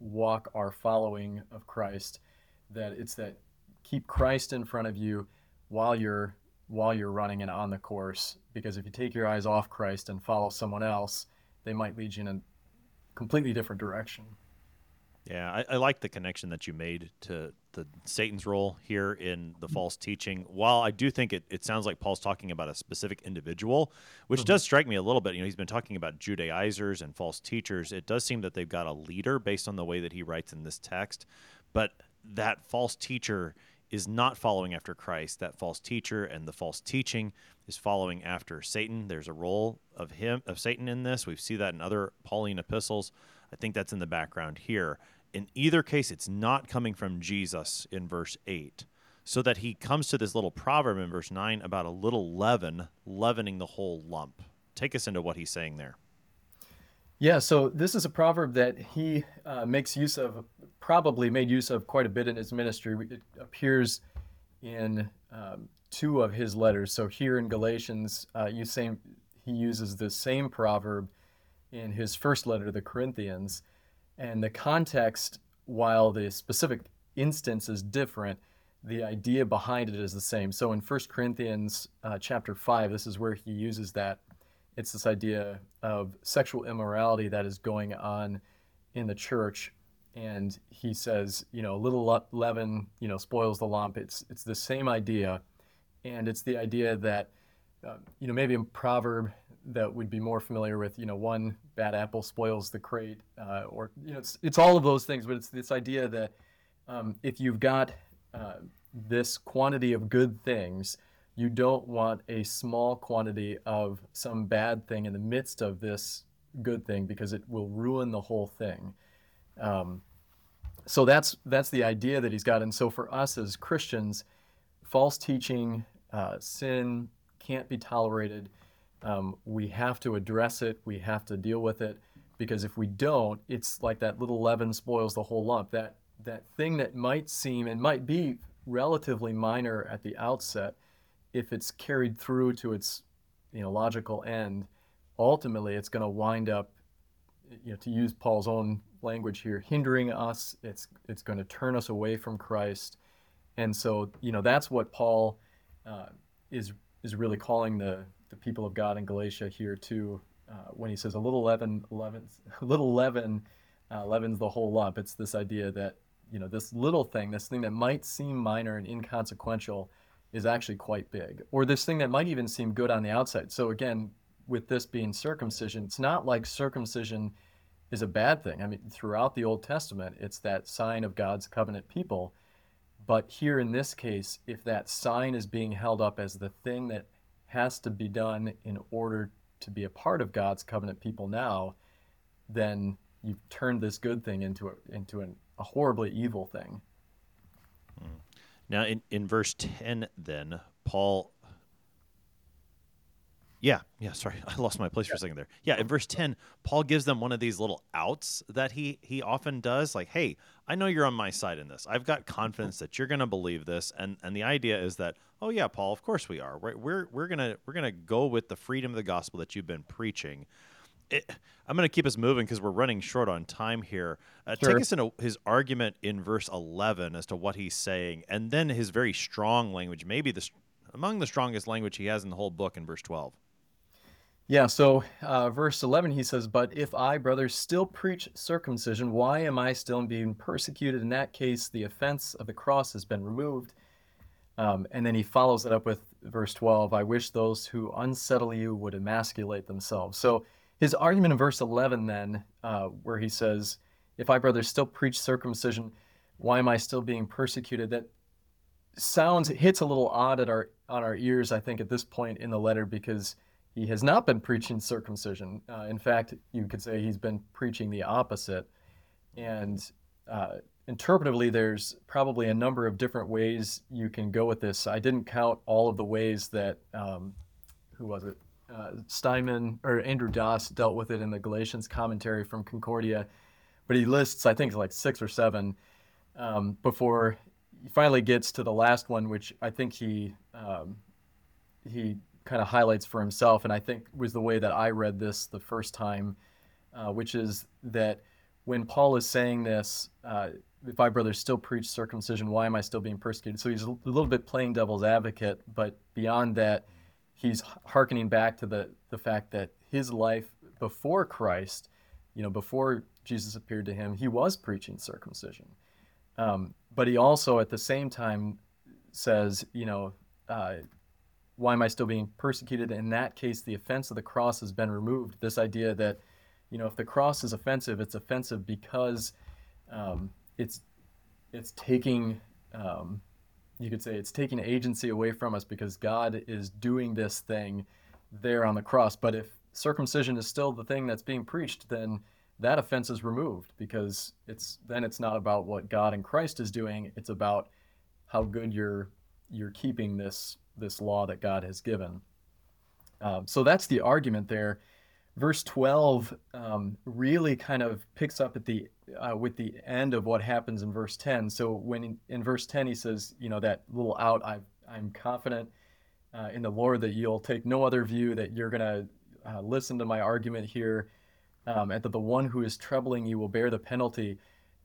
walk, our following of Christ, that it's that keep Christ in front of you while you're while you're running and on the course because if you take your eyes off Christ and follow someone else, they might lead you in a completely different direction. Yeah, I, I, like the connection that you made to the Satan's role here in the false teaching. While I do think it, it sounds like Paul's talking about a specific individual, which mm-hmm. does strike me a little bit. You know, he's been talking about Judaizers and false teachers. It does seem that they've got a leader based on the way that he writes in this text, but that false teacher is not following after Christ. That false teacher and the false teaching is following after Satan. There's a role of him of Satan in this. We see that in other Pauline epistles. I think that's in the background here. In either case, it's not coming from Jesus in verse 8. So that he comes to this little proverb in verse 9 about a little leaven leavening the whole lump. Take us into what he's saying there. Yeah, so this is a proverb that he uh, makes use of, probably made use of quite a bit in his ministry. It appears in um, two of his letters. So here in Galatians, uh, he uses the same proverb in his first letter to the Corinthians. And the context, while the specific instance is different, the idea behind it is the same. So in 1 Corinthians uh, chapter 5, this is where he uses that it's this idea of sexual immorality that is going on in the church. And he says, you know, a little leaven, you know, spoils the lump. It's it's the same idea, and it's the idea that, uh, you know, maybe a proverb that would be more familiar with, you know, one bad apple spoils the crate, uh, or you know, it's it's all of those things. But it's this idea that um, if you've got uh, this quantity of good things, you don't want a small quantity of some bad thing in the midst of this good thing because it will ruin the whole thing. Um, so that's that's the idea that he's got. And so for us as Christians, false teaching, uh, sin can't be tolerated. Um, we have to address it. We have to deal with it because if we don't, it's like that little leaven spoils the whole lump. That that thing that might seem and might be relatively minor at the outset, if it's carried through to its you know logical end, ultimately it's going to wind up, you know, to use Paul's own language here, hindering us. It's it's going to turn us away from Christ, and so you know that's what Paul uh, is is really calling the the people of God in Galatia here too, uh, when he says a little leaven, leaven a little leaven uh, leavens the whole lump. It's this idea that you know this little thing, this thing that might seem minor and inconsequential, is actually quite big, or this thing that might even seem good on the outside. So again, with this being circumcision, it's not like circumcision is a bad thing. I mean, throughout the Old Testament, it's that sign of God's covenant people. But here in this case, if that sign is being held up as the thing that has to be done in order to be a part of God's covenant people now, then you've turned this good thing into a, into an, a horribly evil thing. Hmm. Now, in, in verse 10, then, Paul. Yeah, yeah, sorry. I lost my place for a second there. Yeah, in verse 10, Paul gives them one of these little outs that he, he often does. Like, hey, I know you're on my side in this. I've got confidence that you're going to believe this. And, and the idea is that, oh, yeah, Paul, of course we are. We're, we're, we're going to we're gonna go with the freedom of the gospel that you've been preaching. It, I'm going to keep us moving because we're running short on time here. Uh, Sure. Take us into his argument in verse 11 as to what he's saying, and then his very strong language, maybe the among the strongest language he has in the whole book in verse 12. Yeah, so uh, verse 11, he says, But if I, brothers, still preach circumcision, why am I still being persecuted? In that case, the offense of the cross has been removed. Um, and then he follows it up with verse 12 I wish those who unsettle you would emasculate themselves. So his argument in verse 11, then, uh, where he says, If I, brothers, still preach circumcision, why am I still being persecuted? That sounds, it hits a little odd at our, on our ears, I think, at this point in the letter because he has not been preaching circumcision. Uh, in fact, you could say he's been preaching the opposite. And uh, interpretively, there's probably a number of different ways you can go with this. I didn't count all of the ways that, um, who was it? Uh, Steinmann or Andrew Das dealt with it in the Galatians commentary from Concordia, but he lists, I think, like six or seven um, before he finally gets to the last one, which I think he um, he kind of highlights for himself, and I think was the way that I read this the first time, uh, which is that when Paul is saying this, uh, if I brothers still preach circumcision, why am I still being persecuted? So he's a little bit playing devil's advocate, but beyond that, he's hearkening back to the the fact that his life before Christ, you know, before Jesus appeared to him, he was preaching circumcision. Um, but he also, at the same time, says, you know, uh, why am I still being persecuted? In that case, the offense of the cross has been removed. This idea that, you know, if the cross is offensive, it's offensive because um, it's it's taking, um, you could say, it's taking agency away from us because God is doing this thing there on the cross. But if circumcision is still the thing that's being preached, then that offense is removed because it's then it's not about what God and Christ is doing. It's about how good you're you're keeping this this law that God has given. Um, so that's the argument there. Verse 12 um, really kind of picks up at the uh, with the end of what happens in verse 10. So when in, in verse 10 he says, you know, that little out, I, I'm confident uh, in the Lord that you'll take no other view, that you're going to uh, listen to my argument here, um, and that the one who is troubling you will bear the penalty.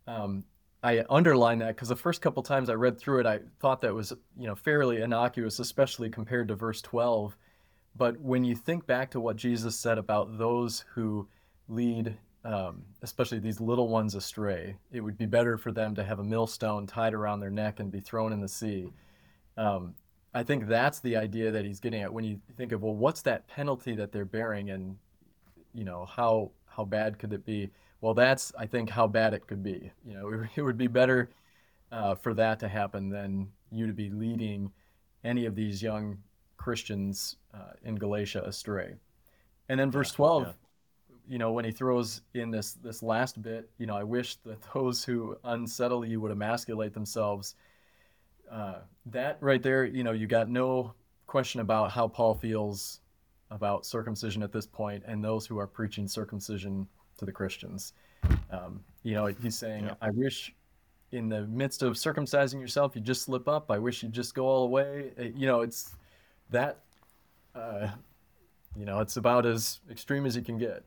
Um, I underline that because the first couple times I read through it, I thought that was you know fairly innocuous, especially compared to verse 12. But when you think back to what Jesus said about those who lead, um, especially these little ones astray, it would be better for them to have a millstone tied around their neck and be thrown in the sea. Um, I think that's the idea that he's getting at when you think of well, what's that penalty that they're bearing, and you know how how bad could it be? Well, that's I think how bad it could be. You know, it would be better uh, for that to happen than you to be leading any of these young Christians uh, in Galatia astray. And then verse 12, yeah. you know, when he throws in this this last bit, you know, I wish that those who unsettle you would emasculate themselves. Uh, that right there, you know, you got no question about how Paul feels about circumcision at this point, and those who are preaching circumcision to the Christians. Um, you know, he's saying, yeah. I wish in the midst of circumcising yourself, you just slip up. I wish you'd just go all the way. Uh, you know, it's that, uh, you know, it's about as extreme as you can get.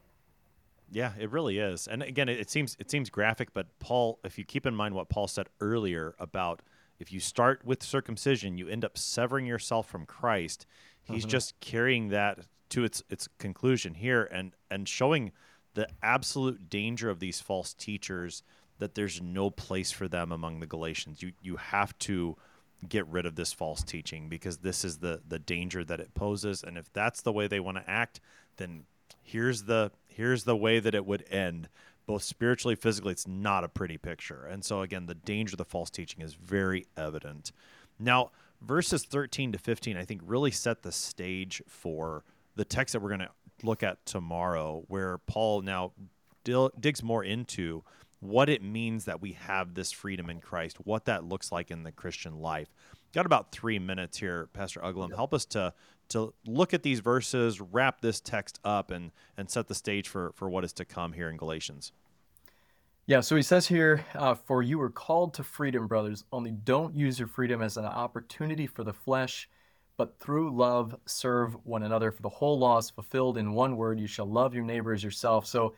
Yeah, it really is. And again, it, it seems it seems graphic, but Paul, if you keep in mind what Paul said earlier about if you start with circumcision, you end up severing yourself from Christ. He's mm-hmm. just carrying that to its its conclusion here and and showing the absolute danger of these false teachers that there's no place for them among the Galatians. You you have to get rid of this false teaching because this is the the danger that it poses. And if that's the way they want to act then here's the here's the way that it would end both spiritually physically it's not a pretty picture. And so again the danger of the false teaching is very evident. Now verses 13 to 15 i think really set the stage for the text that we're going to look at tomorrow where paul now digs more into what it means that we have this freedom in Christ, what that looks like in the Christian life. Got about three minutes here, Pastor Uglum. Help us to to look at these verses, wrap this text up, and and set the stage for for what is to come here in Galatians. Yeah, so he says here, uh, "For you were called to freedom, brothers. Only don't use your freedom as an opportunity for the flesh." But through love, serve one another. For the whole law is fulfilled in one word: you shall love your neighbor as yourself. So,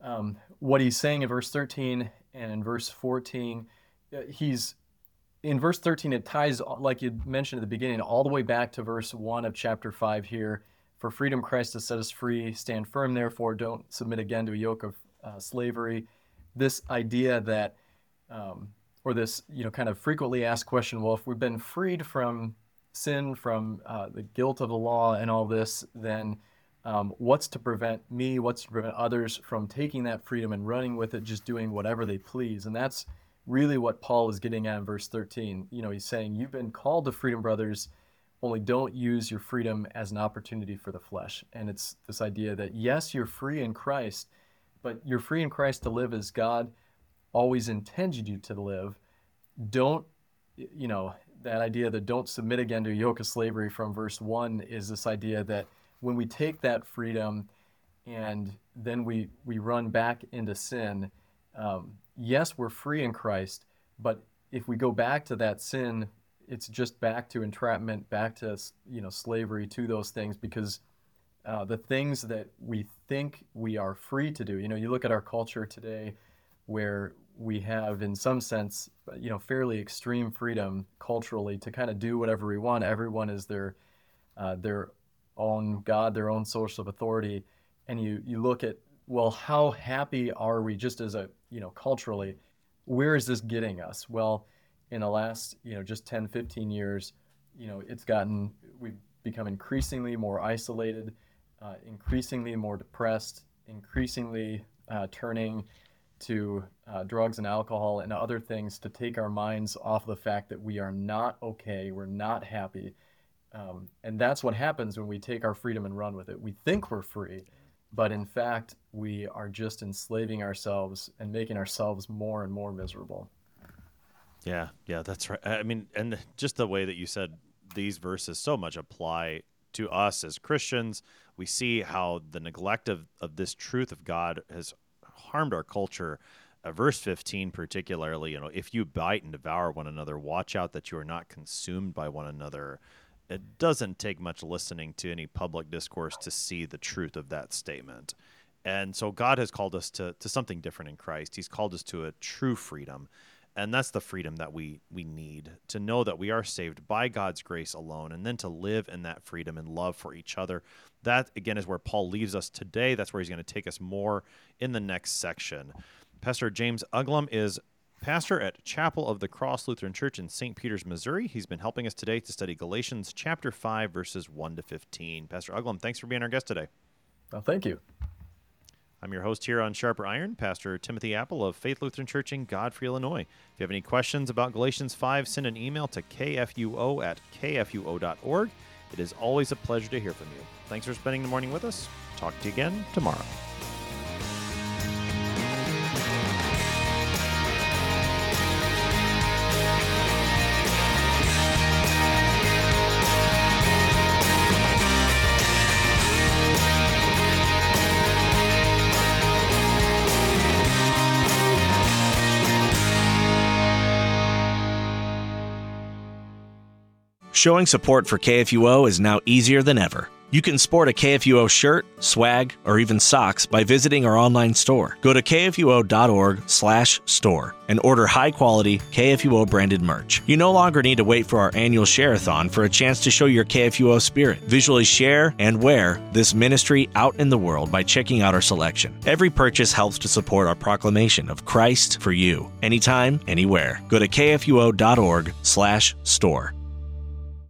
um, what he's saying in verse 13 and in verse 14, uh, he's in verse 13, it ties, like you mentioned at the beginning, all the way back to verse 1 of chapter 5 here. For freedom Christ has set us free. Stand firm, therefore, don't submit again to a yoke of uh, slavery. This idea that, um, or this, you know, kind of frequently asked question well, if we've been freed from sin, from uh, the guilt of the law and all this, then um, what's to prevent me, what's to prevent others from taking that freedom and running with it, just doing whatever they please. And that's really what Paul is getting at in verse 13. You know, he's saying, You've been called to freedom, brothers, only don't use your freedom as an opportunity for the flesh. And it's this idea that, yes, you're free in Christ, but you're free in Christ to live as God always intended you to live. Don't, you know, that idea that don't submit again to yoke of slavery from verse 1 is this idea that when we take that freedom and then we we run back into sin, um, yes, we're free in Christ, but if we go back to that sin, it's just back to entrapment, back to you know slavery to those things because uh, the things that we think we are free to do. You know, you look at our culture today, where we have, in some sense, you know, fairly extreme freedom culturally to kind of do whatever we want. Everyone is their uh, their own God, their own source of authority, and you you look at well, how happy are we just as a you know culturally? Where is this getting us? Well, in the last you know just 10, 15 years, you know it's gotten we've become increasingly more isolated, uh, increasingly more depressed, increasingly uh, turning to uh, drugs and alcohol and other things to take our minds off the fact that we are not okay, we're not happy, um, and that's what happens when we take our freedom and run with it. We think we're free, but in fact, we are just enslaving ourselves and making ourselves more and more miserable. Yeah, yeah, that's right. I mean, and just the way that you said these verses so much apply to us as Christians. We see how the neglect of, of this truth of God has harmed our culture. Uh, verse 15, particularly, you know, if you bite and devour one another, watch out that you are not consumed by one another it doesn't take much listening to any public discourse to see the truth of that statement. And so God has called us to, to something different in Christ. He's called us to a true freedom. And that's the freedom that we, we need to know that we are saved by God's grace alone, and then to live in that freedom and love for each other. That, again, is where Paul leaves us today. That's where he's going to take us more in the next section. Pastor James Uglum is pastor at Chapel of the Cross Lutheran Church in St. Peters, Missouri. He's been helping us today to study Galatians chapter 5, verses 1 to 15. Pastor Uglum, thanks for being our guest today. Well, thank you. I'm your host here on Sharper Iron, Pastor Timothy Appel of Faith Lutheran Church in Godfrey, Illinois. If you have any questions about Galatians 5, send an email to kfuo at kfuo.org. It is always a pleasure to hear from you. Thanks for spending the morning with us. Talk to you again tomorrow. Showing support for KFUO is now easier than ever. You can sport a KFUO shirt, swag, or even socks by visiting our online store. Go to kfuo.org/store and order high-quality KFUO branded merch. You no longer need to wait for our annual share-a-thon for a chance to show your KFUO spirit. Visually share and wear this ministry out in the world by checking out our selection. Every purchase helps to support our proclamation of Christ for you, anytime, anywhere. Go to kfuo.org/store.